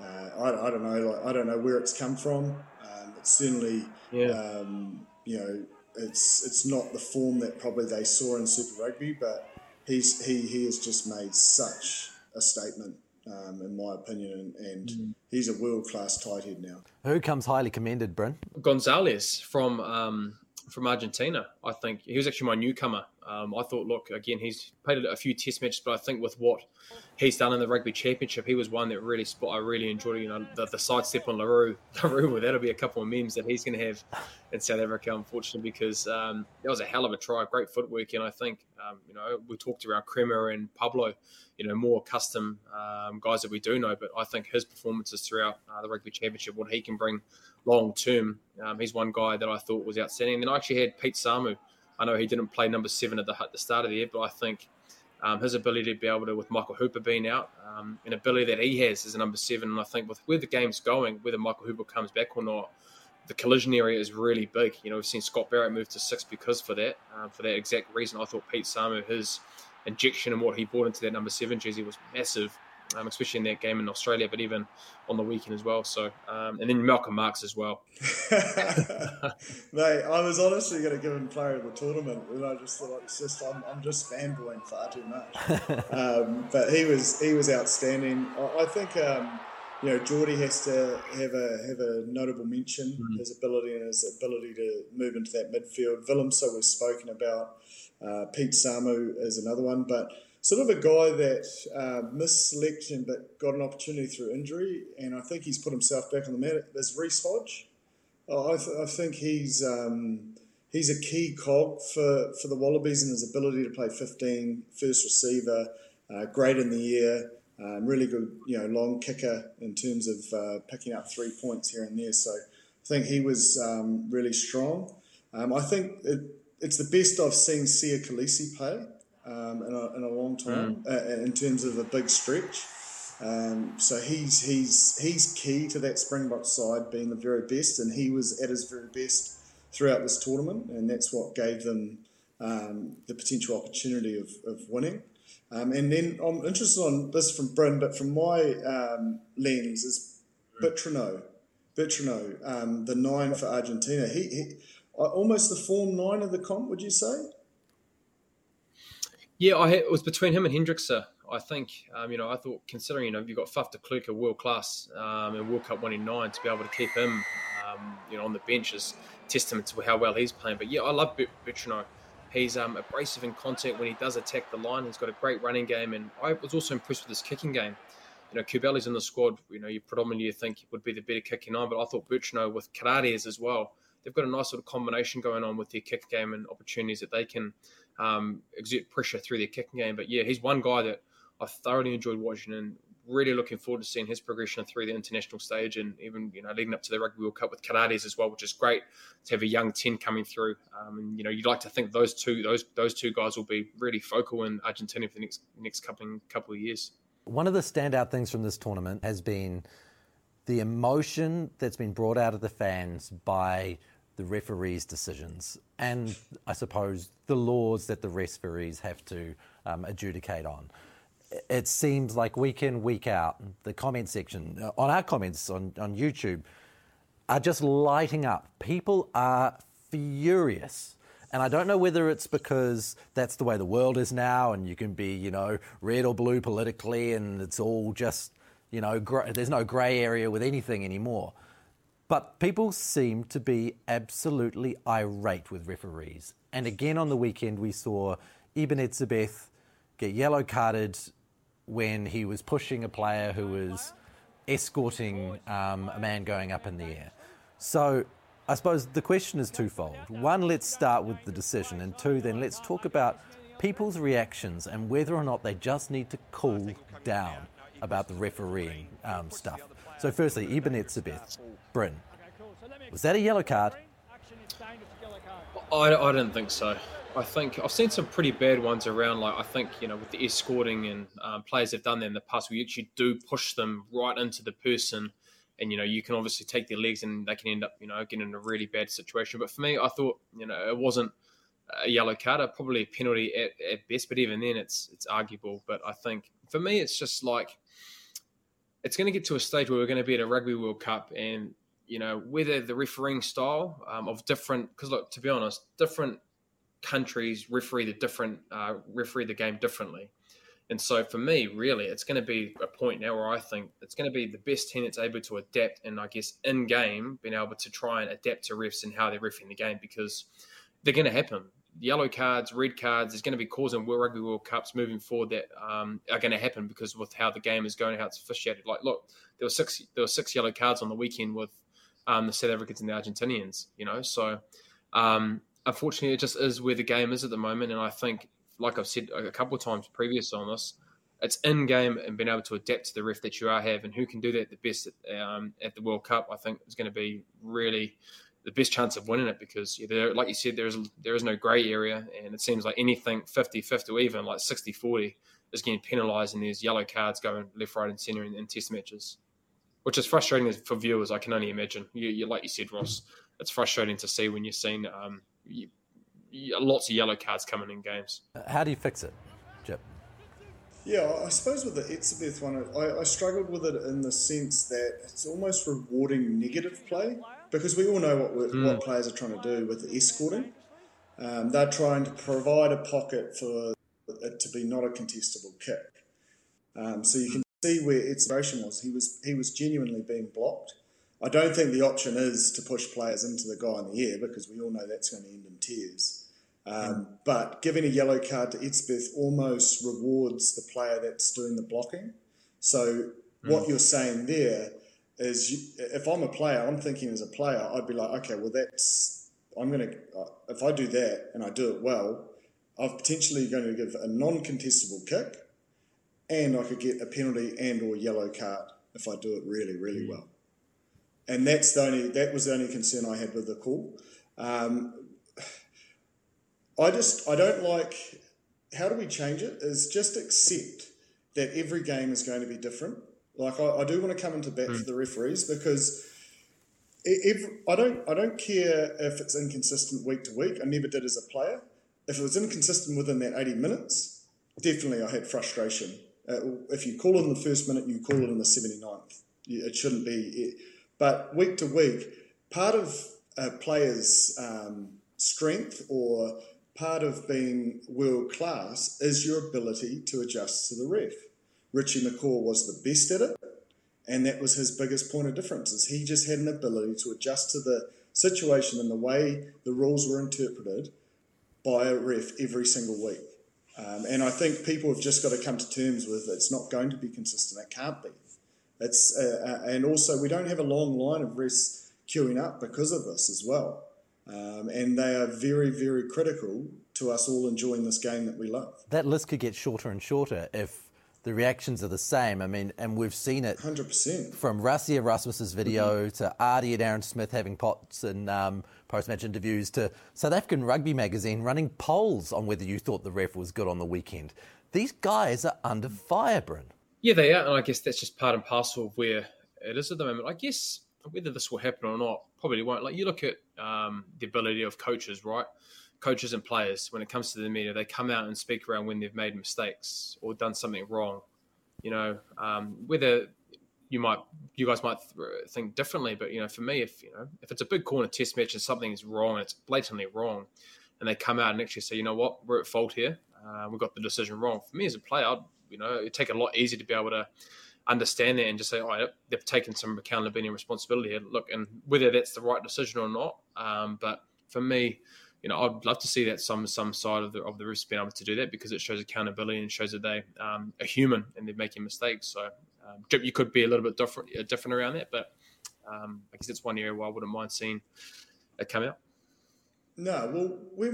Uh, I, I don't know, like, I don't know where it's come from. Um, it's certainly, Yeah. um, you know, it's it's not the form that probably they saw in Super Rugby, but he's he he has just made such a statement, um, in my opinion, and, and he's a world class tight head now. Who comes highly commended, Bryn? Gonzalez from um, from Argentina. I think he was actually my newcomer. Um, I thought, look, again, he's played a few Test matches, but I think with what he's done in the Rugby Championship, he was one that really spot. I really enjoyed. You know, the, the sidestep on Le Roux, Le Roux, that'll be a couple of memes that he's going to have in South Africa, unfortunately, because um, that was a hell of a try, great footwork, and I think um, you know we talked around Kremer and Pablo, you know, more custom um, guys that we do know, but I think his performances throughout uh, the Rugby Championship, what he can bring long term, um, he's one guy that I thought was outstanding. And then I actually had Pete Samu. I know he didn't play number seven at the, at the start of the year, but I think um, his ability to be able to, with Michael Hooper being out, um, an ability that he has as a number seven, and I think with where the game's going, whether Michael Hooper comes back or not, the collision area is really big. You know, we've seen Scott Barrett move to six because for that, um, for that exact reason. I thought Pete Samu, his injection and what he brought into that number seven jersey was massive, um, especially in that game in Australia, but even on the weekend as well. So, um, and then Malcolm Marx as well. Mate, I was honestly going to give him player of the tournament, and I just thought it's just I'm, I'm just fanboying far too much. um, but he was he was outstanding. I, I think um, you know Jordie has to have a have a notable mention his ability and his ability to move into that midfield. Willem, so we've spoken about. Uh, Pete Samu is another one, but sort of a guy that uh, missed selection but got an opportunity through injury, and I think he's put himself back on the mat. There's Reece Hodge. Oh, I, th- I think he's um, he's a key cog for, for the Wallabies and his ability to play 15, first receiver, uh, great in the air, um, really good, you know, long kicker in terms of uh, picking up three points here and there. So I think he was um, really strong. Um, I think it, it's the best I've seen Siya Kolisi play um, in, a, in a long time uh, in terms of a big stretch. Um, so he's he's he's key to that Springbok side being the very best, and he was at his very best throughout this tournament, and that's what gave them um, the potential opportunity of, of winning. Um, and then I'm interested on this from Bryn, but from my um, lens is Bertranou. Bertranou, um, the nine for Argentina. He, he uh, almost the form nine of the comp. Would you say? Yeah, I had, it was between him and Hendrikse. I think, um, you know, I thought considering, you know, you've got Faf de Klerk, a world class um, and World Cup winning nine, to be able to keep him, um, you know, on the bench is testament to how well he's playing. But yeah, I love Bertranou. He's um, abrasive in contact when he does attack the line. He's got a great running game, and I was also impressed with his kicking game. You know, Cubelli's in the squad. You know, you predominantly think would be the better kicking nine, but I thought Bertranou with Carreras as well. They've got a nice sort of combination going on with their kick game and opportunities that they can um, exert pressure through their kicking game. But yeah, he's one guy that I thoroughly enjoyed watching and really looking forward to seeing his progression through the international stage and even you know leading up to the Rugby World Cup with Carreras as well, which is great to have a young ten coming through. Um, and you know you'd like to think those two those those two guys will be really focal in Argentina for the next next couple couple of years. One of the standout things from this tournament has been the emotion that's been brought out of the fans by the referees' decisions, and I suppose the laws that the referees have to um, adjudicate on. It seems like week in, week out, the comment section, uh, on our comments on, on YouTube, are just lighting up. People are furious. And I don't know whether it's because that's the way the world is now and you can be, you know, red or blue politically and it's all just, you know, gr- there's no grey area with anything anymore. But people seem to be absolutely irate with referees. And again on the weekend, we saw Eben Etzebeth get yellow carded when he was pushing a player who was escorting um, a man going up in the air. So I suppose the question is twofold. One, let's start with the decision, and two, then let's talk about people's reactions and whether or not they just need to cool down about the refereeing um, stuff. So, firstly, Eben Etzebeth, Bryn, was that a yellow card? I, I don't think so. I think I've seen some pretty bad ones around. Like I think you know with the escorting and um, players have done that in the past. We actually do push them right into the person and you know you can obviously take their legs and they can end up you know getting in a really bad situation. But for me, I thought you know it wasn't a yellow card, probably a penalty at, at best. But even then, it's it's arguable. But I think for me, it's just like it's going to get to a stage where we're going to be at a Rugby World Cup, and you know whether the refereeing style um, of different because look to be honest, different countries referee the different uh, referee the game differently. And so for me, really, it's going to be a point now where I think it's going to be the best team that's able to adapt and I guess in game being able to try and adapt to refs and how they're refing the game because they're going to happen. Yellow cards, red cards, is going to be causing World Rugby World Cups moving forward that um, are going to happen because with how the game is going, how it's officiated. Like, look, there were six there were six yellow cards on the weekend with um, the South Africans and the Argentinians. You know, so um, unfortunately, it just is where the game is at the moment, and I think like I've said a couple of times previous on this, it's in game and being able to adapt to the ref that you are having. Who can do that the best at, um, at the World Cup? I think is going to be really the best chance of winning it because, there, like you said, there is there is no grey area, and it seems like anything 50-50 or even like 60-40 is getting penalised, and there's yellow cards going left, right, and centre in, in Test matches, which is frustrating for viewers. I can only imagine. You, you like you said, Ross, it's frustrating to see when you're seeing um, you, lots of yellow cards coming in games. How do you fix it, Jip? Yeah, I suppose with the Etzebeth one, I, I, struggled with it in the sense that it's almost rewarding negative play because we all know what mm. what players are trying to do with the escorting. Um, they're trying to provide a pocket for it to be not a contestable kick. Um, so you can see where Etzebeth was. He was he was genuinely being blocked. I don't think the option is to push players into the guy in the air because we all know that's going to end in tears. Um, but giving a yellow card to Etzebeth almost rewards the player that's doing the blocking. So mm. what you're saying there is, you, if I'm a player, I'm thinking as a player, I'd be like, okay, well that's I'm going to uh, if I do that and I do it well, I'm potentially going to give a non-contestable kick, and I could get a penalty and or yellow card if I do it really really mm. well. And that's the only that was the only concern I had with the call. Um, I just I don't like how do we change it is just accept that every game is going to be different. Like I, I do want to come into bat mm. for the referees because if, I don't I don't care if it's inconsistent week to week. I never did as a player. If it was inconsistent within that eighty minutes, definitely I had frustration. Uh, if you call it in the first minute, you call it in the 79th. It shouldn't be. But week to week, part of a player's um, strength or part of being world class is your ability to adjust to the ref. Richie McCaw was the best at it, and that was his biggest point of difference. Is he just had an ability to adjust to the situation and the way the rules were interpreted by a ref every single week. Um, and I think people have just got to come to terms with it's not going to be consistent. It can't be. It's uh, uh and also we don't have a long line of refs queuing up because of this as well. Um, and they are very, very critical to us all enjoying this game that we love. That list could get shorter and shorter if the reactions are the same. I mean, and we've seen it 100%. from Rassie Erasmus's video mm-hmm. to Ardie and Aaron Smith having pots and um, post-match interviews to South African Rugby Magazine running polls on whether you thought the ref was good on the weekend. These guys are under fire, Bryn. Yeah, they are, and I guess that's just part and parcel of where it is at the moment. I guess whether this will happen or not probably won't. Like you look at um, the ability of coaches, right? Coaches and players, when it comes to the media, they come out and speak around when they've made mistakes or done something wrong. You know, um, whether you might, you guys might think differently, but you know, for me, if you know, if it's a big corner test match and something is wrong, it's blatantly wrong, and they come out and actually say, you know what, we're at fault here, uh, we got the decision wrong. For me as a player, I'd, you know, it'd take a lot easier to be able to understand that and just say, oh, they've taken some accountability and responsibility here. Look, and whether that's the right decision or not, um, but for me, you know, I'd love to see that some some side of the of the refs being able to do that because it shows accountability and shows that they um, are human and they're making mistakes. So, um, you could be a little bit different uh, different around that, but um, I guess that's one area where I wouldn't mind seeing it come out. No, well, we,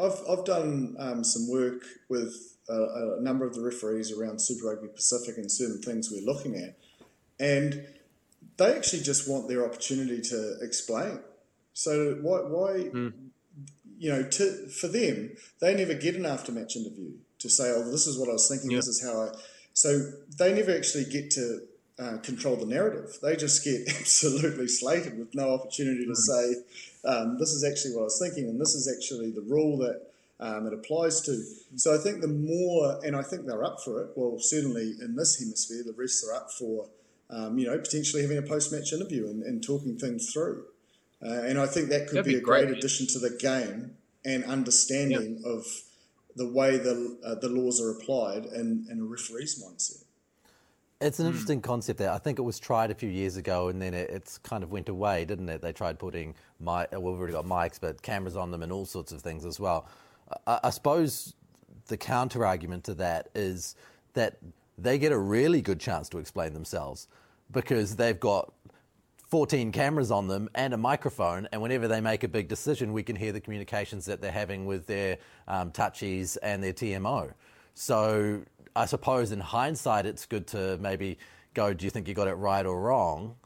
I've I've done um, some work with a, a, number of the referees around Super Rugby Pacific and certain things we're looking at, and they actually just want their opportunity to explain. So why why mm. You know to, for them they never get an after match interview to say oh this is what I was thinking yeah. this is how I so they never actually get to uh, control the narrative. They just get absolutely slated with no opportunity to say um, this is actually what I was thinking and this is actually the rule that um, it applies to. So I think the more, and I think they're up for it. Well, certainly in this hemisphere, the rest are up for, um, you know, potentially having a post-match interview and, and talking things through. Uh, and I think that could That'd be, be, a great, great addition to the game and understanding yep. of the way the uh, the laws are applied in, in a referee's mindset. It's an hmm. interesting mm. concept there. I think it was tried a few years ago and then it, it's kind of went away, didn't it? They tried putting my well, we've already got mics, but cameras on them and all sorts of things as well. I, I suppose the counter argument to that is that they get a really good chance to explain themselves because they've got 14 cameras on them and a microphone, and whenever they make a big decision, we can hear the communications that they're having with their um, touchies and their TMO. So I suppose in hindsight, it's good to maybe go, do you think you got it right or wrong?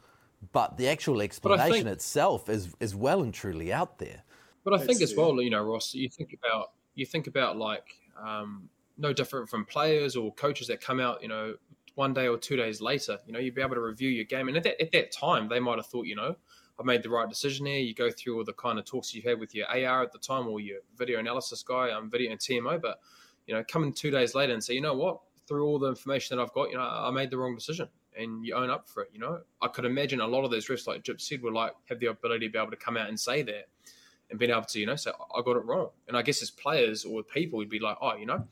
But the actual explanation think, itself is, is well and truly out there. But I think as well, you know, Ross, you think about you think about like um, no different from players or coaches that come out, you know, one day or two days later, you know, you'd be able to review your game. And at that, at that time, they might have thought, you know, I made the right decision here. You go through all the kind of talks you had with your AR at the time or your video analysis guy, um, video and TMO. But, you know, coming two days later and say, you know what, through all the information that I've got, you know, I made the wrong decision and you own up for it. You know, I could imagine a lot of those refs, like Jip said, would like have the ability to be able to come out and say that and being able to, you know, say, I got it wrong. And I guess as players or people, we'd be like, oh, you know,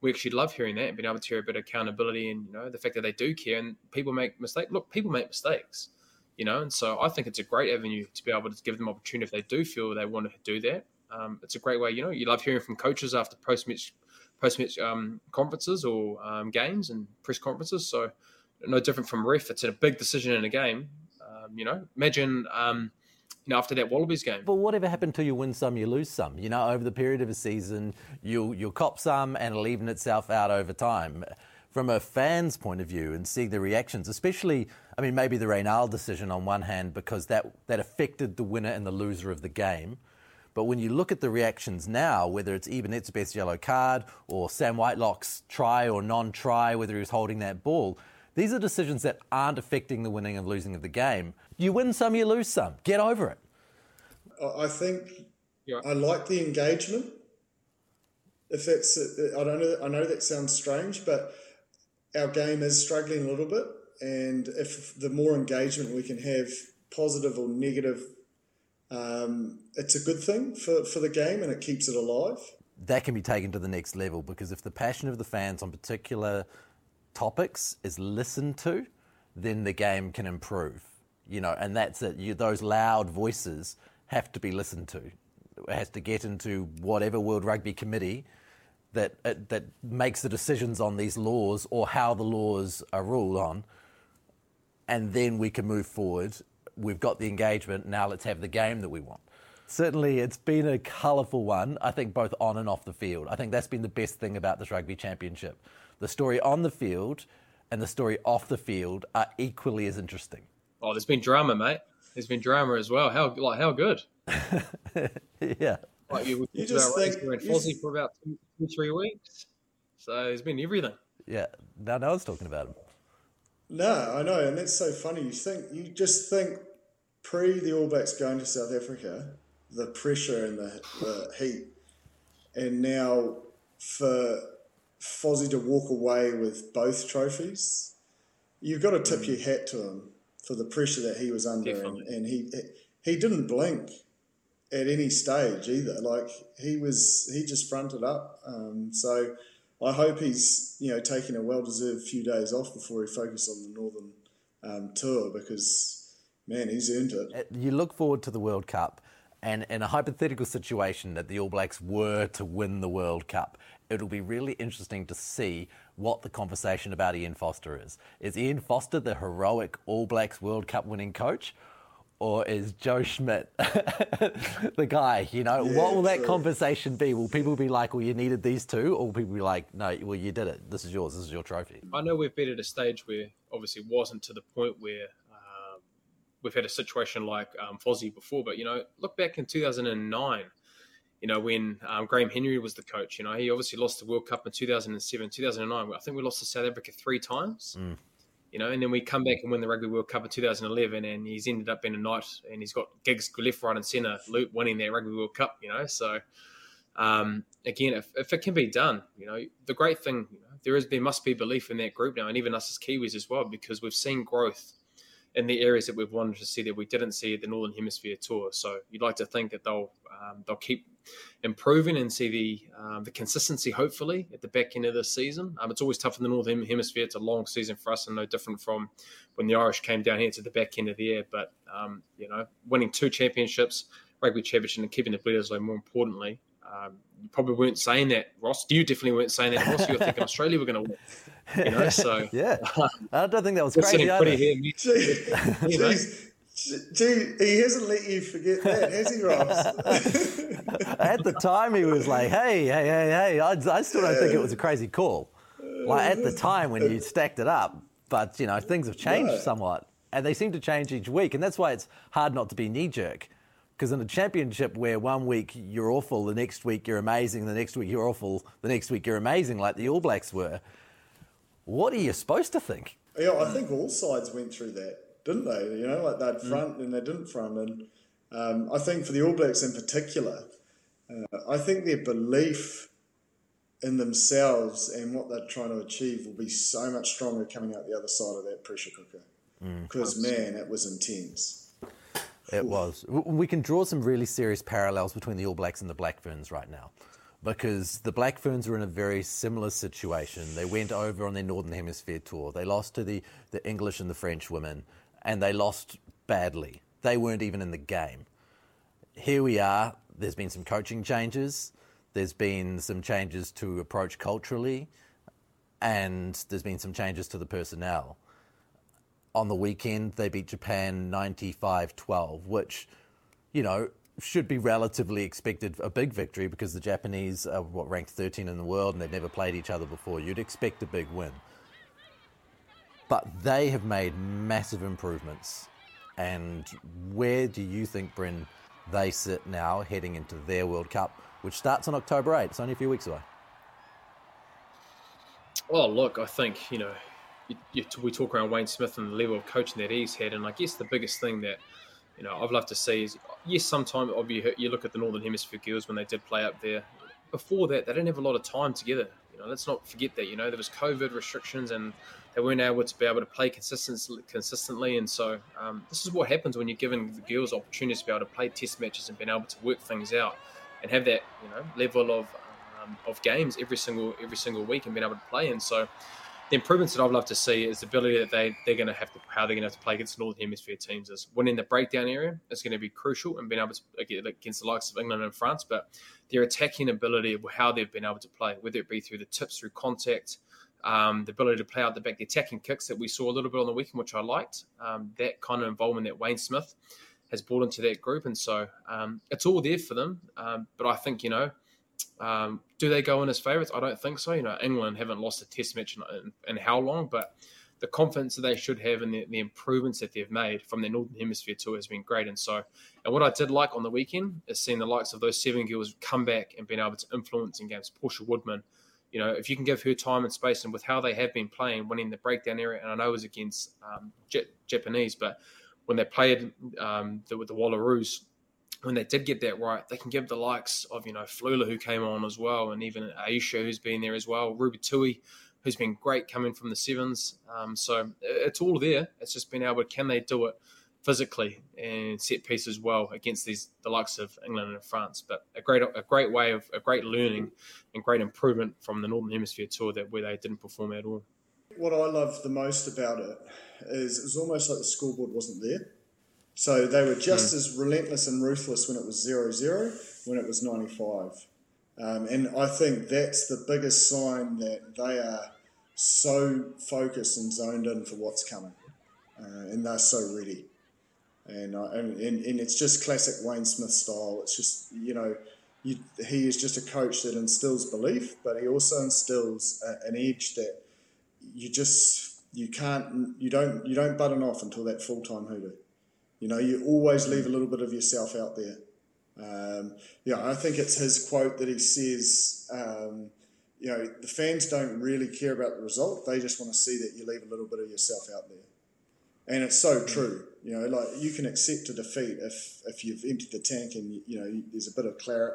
we actually love hearing that and being able to hear a bit of accountability and, you know, the fact that they do care and people make mistakes. Look, people make mistakes, you know, and so I think it's a great avenue to be able to give them opportunity if they do feel they want to do that. Um, it's a great way, you know, you love hearing from coaches after post match post match um, conferences or um, games and press conferences. So no different from ref. It's a big decision in a game. Um, you know, imagine um, you know, after that Wallabies game. But whatever happened to you win some, you lose some. You know, over the period of a season, you'll, you'll cop some and it'll even itself out over time. From a fan's point of view and seeing the reactions, especially, I mean, maybe the Raynal decision on one hand, because that, that affected the winner and the loser of the game. But when you look at the reactions now, whether it's Eben Etzebeth's yellow card or Sam Whitelock's try or non try, whether he was holding that ball, these are decisions that aren't affecting the winning and losing of the game. You win some, you lose some. Get over it. I think yeah. I like the engagement. If that's, I don't know, I know that sounds strange, but our game is struggling a little bit. And if the more engagement we can have, positive or negative, um, it's a good thing for, for the game and it keeps it alive. That can be taken to the next level because if the passion of the fans on particular topics is listened to, then the game can improve. You know, and that's it. You, those loud voices have to be listened to. It has to get into whatever World Rugby Committee that uh, that makes the decisions on these laws or how the laws are ruled on, and then we can move forward. We've got the engagement. Now let's have the game that we want. Certainly, it's been a colourful one. I think both on and off the field. I think that's been the best thing about this rugby championship. The story on the field and the story off the field are equally as interesting. Oh, there's been drama, mate. There's been drama as well. How like how good? yeah. Like you, you just think in Fozzie for about two, two, three weeks. So there's been everything. Yeah. Now no one's talking about him. No, I know, and that's so funny. You think you just think pre the All Blacks going to South Africa, the pressure and the, the heat, and now for Fozzie to walk away with both trophies, you've got to tip mm. your hat to him for the pressure that he was under, and, and, he he didn't blink at any stage either. Like he was, he just fronted up. Um, so I hope he's you know taking a well deserved few days off before he focuses on the Northern um, tour because man, he's earned it. Uh, you look forward to the World Cup. And in a hypothetical situation that the All Blacks were to win the World Cup, it'll be really interesting to see what the conversation about Ian Foster is. Is Ian Foster the heroic All Blacks World Cup winning coach? Or is Joe Schmidt the guy? You know, yeah, what will that true. conversation be? Will people be like, well, you needed these two? Or will people be like, no, well, you did it. This is yours. This is your trophy. I know we've been at a stage where obviously wasn't to the point where um, we've had a situation like um, Fozzie before, but, you know, look back in 2009 you know, when um, Graham Henry was the coach, you know, he obviously lost the World Cup in 2007, 2009. I think we lost to South Africa three times, mm. you know, and then we come back and win the Rugby World Cup in 2011, and he's ended up being a knight, and he's got gigs left, right, and centre, loop winning that Rugby World Cup, you know. So, um, again, if, if, it can be done, you know, the great thing, you know, there is there must be belief in that group now, and even us as Kiwis as well, because we've seen growth in the areas that we've wanted to see that we didn't see at the Northern Hemisphere tour. So you'd like to think that they'll um, they'll keep improving and see the um, the consistency hopefully at the back end of the season. Um, it's always tough in the Northern Hemisphere. It's a long season for us and no different from when the Irish came down here to the back end of the year. But um, you know, winning two championships, rugby championship, and keeping the Bledisloe more importantly. Um, you probably weren't saying that, Ross. You definitely weren't saying that, Ross. You were thinking Australia were going to win. You know, so yeah, I don't think that was crazy. Pretty here, you know? Gee, he hasn't let you forget that, has he, Ross? at the time, he was like, hey, hey, hey, hey. I, I still don't think it was a crazy call. Like at the time when you stacked it up, but, you know, things have changed somewhat. And they seem to change each week. And that's why it's hard not to be knee jerk. Because in a championship where one week you're awful, the next week you're amazing, the next week you're awful, the next week you're amazing, like the All Blacks were, what are you supposed to think? Yeah, I think all sides went through that didn't they? You know, like they'd mm. front mm. and they didn't front. And um, I think for the All Blacks in particular, uh, I think their belief in themselves and what they're trying to achieve will be so much stronger coming out the other side of that pressure cooker. Because, mm. man, it was intense. It was. We can draw some really serious parallels between the All Blacks and the Black Ferns right now because the Black Ferns were in a very similar situation. They went over on their Northern Hemisphere tour. They lost to the, the English and the French women and they lost badly. They weren't even in the game. Here we are. There's been some coaching changes. There's been some changes to approach culturally, and there's been some changes to the personnel. On the weekend, they beat Japan 95 12, which, you know, should be relatively expected a big victory because the Japanese are what ranked 13 in the world and they've never played each other before. You'd expect a big win. But they have made massive improvements. And where do you think, Bryn, they sit now heading into their World Cup, which starts on October 8? It's only a few weeks away. Well, look, I think, you know, you, you, we talk around Wayne Smith and the level of coaching that he's had. And I guess the biggest thing that, you know, I've loved to see is, yes, sometimes you look at the Northern Hemisphere girls when they did play up there. Before that, they didn't have a lot of time together. You know, let's not forget that. You know, there was COVID restrictions and they weren't able to be able to play consistently. consistently. And so um, this is what happens when you're giving the girls opportunities to be able to play test matches and being able to work things out and have that you know level of um, of games every single every single week and being able to play. And so the improvements that I'd love to see is the ability that they they're going to have to how they're going to have to play against Northern Hemisphere teams. Is winning the breakdown area is going to be crucial and being able to against the likes of England and France, but their attacking ability of how they've been able to play, whether it be through the tips, through contact, um, the ability to play out the back, the attacking kicks that we saw a little bit on the weekend, which I liked. Um, that kind of involvement that Wayne Smith has brought into that group, and so um, it's all there for them. Um, but I think you know, um, do they go in as favourites? I don't think so. You know, England haven't lost a Test match in, in, in how long, but the confidence that they should have and the, the, improvements that they've made from their Northern Hemisphere tour has been great. And so, and what I did like on the weekend is seeing the likes of those seven girls come back and being able to influence in games. Portia Woodman you know, if you can give her time and space, and with how they have been playing, winning the breakdown area, and I know it was against um, Japanese, but when they played um, the, with the Wallaroos, when they did get that right, they can give the likes of you know Fluhler who came on as well, and even Aisha who's been there as well, Ruby Tui who's been great coming from the sevens. Um, so it's all there. It's just been able, can they do it physically and set piece as well against these the likes of England and France. But a great a great way of a great learning and great improvement from the Northern Hemisphere tour that where they didn't perform at all. What I love the most about it is it was almost like the scoreboard wasn't there. So they were just mm. as relentless and ruthless when it was 0-0, when it was 95. Um, and I think that's the biggest sign that they are so focused and zoned in for what's coming. Uh, and they're so ready and, uh, and, and and it's just classic Wayne Smith style. It's just you know, you, he is just a coach that instills belief, but he also instills a, an edge that you just you can't you don't you don't button off until that full time hoodoo. You know, you always leave a little bit of yourself out there. Um, yeah, I think it's his quote that he says. Um, you know, the fans don't really care about the result; they just want to see that you leave a little bit of yourself out there and it's so true. You know, like you can accept a defeat if if you've emptied the tank and you know there's a bit of claret,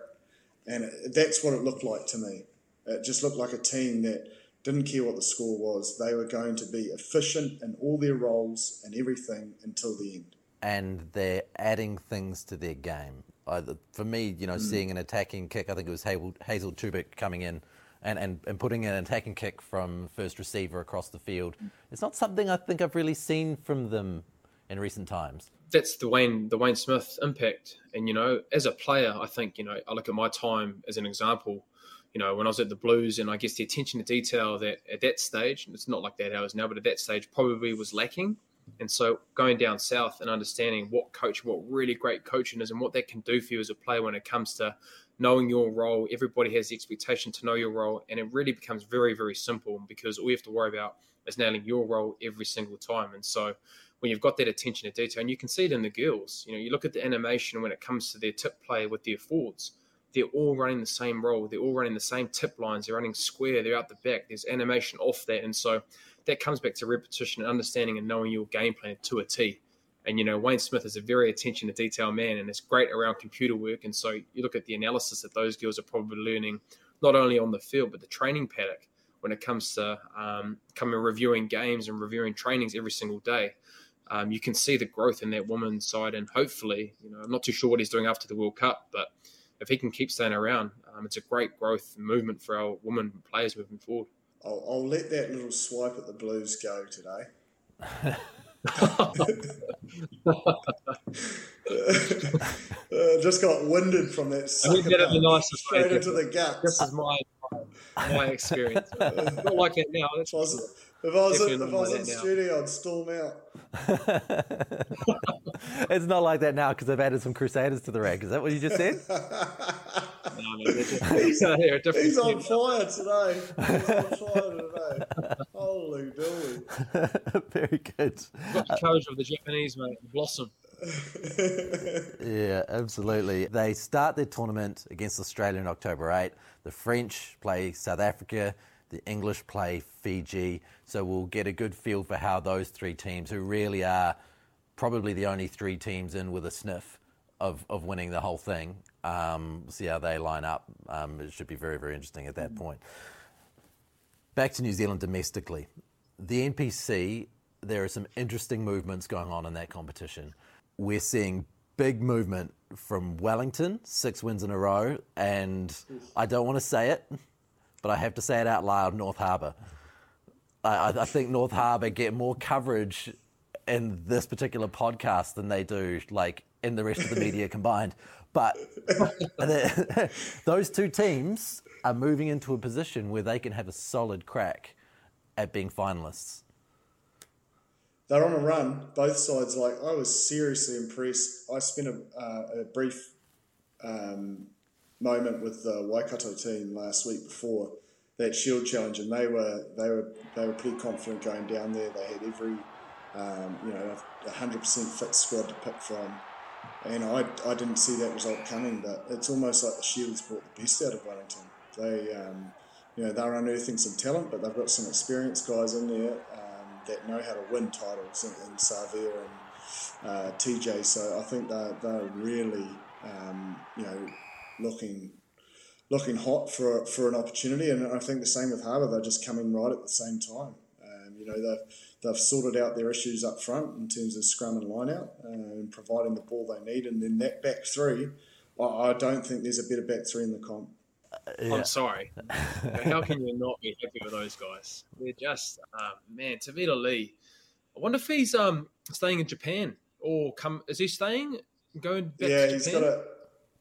and it, that's what it looked like to me. It just looked like a team that didn't care what the score was. They were going to be efficient in all their roles and everything until the end. And they're adding things to their game. for me, you know, mm. seeing an attacking kick, I think it was Hazel, Hazel coming in and, and, and putting an attacking kick from first receiver across the field. It's not something I think I've really seen from them in recent times. That's the Wayne the Wayne Smith impact. And you know, as a player, I think, you know, I look at my time as an example. You know, when I was at the Blues, and I guess the attention to detail that at that stage, it's not like that ours now, but at that stage probably was lacking. And so going down south and understanding what coach, what really great coaching is, and what that can do for you as a player when it comes to knowing your role. Everybody has the expectation to know your role, and it really becomes very, very simple because all you have to worry about is nailing your role every single time. And so, when you've got that attention to detail, and you can see it in the girls, you know, you look at the animation when it comes to their tip play with their forwards. They're all running the same role. They're all running the same tip lines. They're running square. They're out the back. There's animation off that, and so that comes back to repetition and understanding and knowing your game plan to a T. And you know, Wayne Smith is a very attention to detail man, and it's great around computer work. And so you look at the analysis that those girls are probably learning, not only on the field but the training paddock when it comes to um, coming reviewing games and reviewing trainings every single day. Um, you can see the growth in that woman's side, and hopefully, you know, I'm not too sure what he's doing after the World Cup, but if he can keep staying around, um, it's a great growth movement for our women players moving forward. I'll, I'll let that little swipe at the Blues go today. uh, just got winded from that. I think that the nicest straight way, into the guts. This is my my experience. not like it now. That's positive. If I was, in, if I was in the studio, I'd storm out. it's not like that now because they've added some Crusaders to the rank. Is that what you just said? he's, he's on fire today. He's on fire today. Holy dooly. Very good. Got the courage of the Japanese, mate. Blossom. yeah, absolutely. They start their tournament against Australia on October 8. The French play South Africa the English play Fiji. So we'll get a good feel for how those three teams, who really are probably the only three teams in with a sniff of, of winning the whole thing, um, see how they line up. Um, it should be very, very interesting at that mm-hmm. point. Back to New Zealand domestically. The NPC, there are some interesting movements going on in that competition. We're seeing big movement from Wellington, six wins in a row, and I don't want to say it but I have to say it out loud North Harbour. I, I think North Harbour get more coverage in this particular podcast than they do like in the rest of the media combined. But those two teams are moving into a position where they can have a solid crack at being finalists. They're on a run, both sides. Like I was seriously impressed. I spent a, uh, a brief um, moment with the Waikato team last week before that Shield Challenge, and they were they were they were pretty confident going down there. They had every um, you know a hundred percent fit squad to pick from, and I, I didn't see that result coming. But it's almost like the Shields brought the best out of Wellington. They um, you know they're unearthing some talent, but they've got some experienced guys in there um, that know how to win titles in, in Savea and uh, TJ. So I think they're they're really um, you know looking looking hot for for an opportunity, and I think the same with Harbour. They're just coming right at the same time. Um, you know they've they've sorted out their issues up front in terms of scrum and line out uh, and providing the ball they need, and then that back three. I, I don't think there's a better back three in the comp. Yeah. I'm sorry. How can you not be happy with those guys? They're just um, man. Tevita Li. I wonder if he's um, staying in Japan or come. Is he staying? Going back yeah, to he's got a.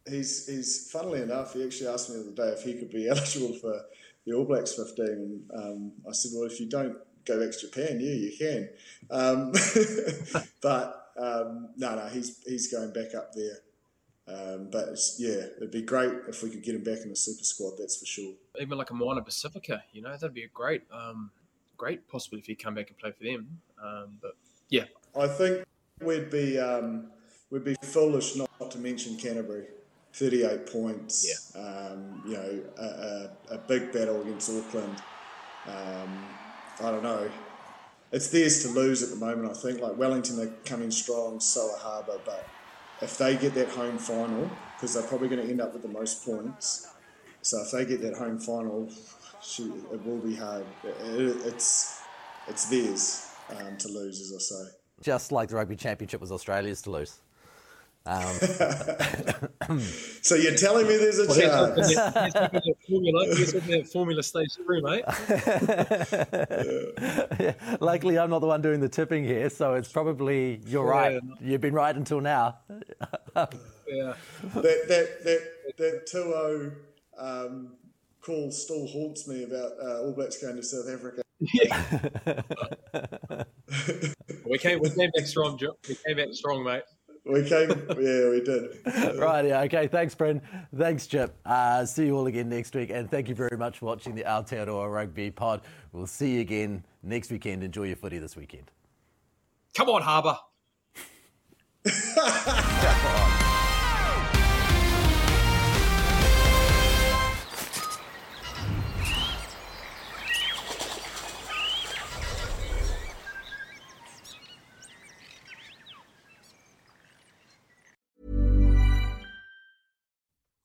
He's he's funnily enough. He actually asked me the other day if he could be eligible for the All Blacks 15, and um, I said, well, if you don't go back to Japan, yeah, you can. Um, but um, no, no, he's he's going back up there. Um, but yeah, it'd be great if we could get him back in the super squad. That's for sure. Even like a Moana Pacifica, you know, that'd be a great, um, great possibility if he come back and play for them. Um, but yeah, I think we'd be um, we'd be foolish not to mention Canterbury. Thirty-eight points. Yeah. Um, you know, a, a, a, big battle against Auckland. Um, I don't know. It's theirs to lose at the moment. I think like Wellington, they're coming strong, so are Harbour, but if they get that home final, because they're probably going to end up with the most points. So if they get that home final, shoot, it will be hard. It, it's it's theirs um, to lose, as I say. Just like the rugby championship was Australia's to lose. Um. so you're telling me there's a well, chance? Here's, here's formula. Here's the formula stage three, mate. yeah. Luckily, I'm not the one doing the tipping here, so it's probably you're right. You've been right until now. yeah. That that that that two um, call still haunts me about uh, All Blacks going to South Africa. Yeah. we came we came back strong, Joe. We came back strong, mate. We came, yeah, we did. right, yeah, okay. Thanks, Bryn. Thanks, Jip. Uh, see you all again next week, and thank you very much for watching the Aotearoa Rugby Pod. We'll see you again next weekend. Enjoy your footy this weekend. Come on, Harbour.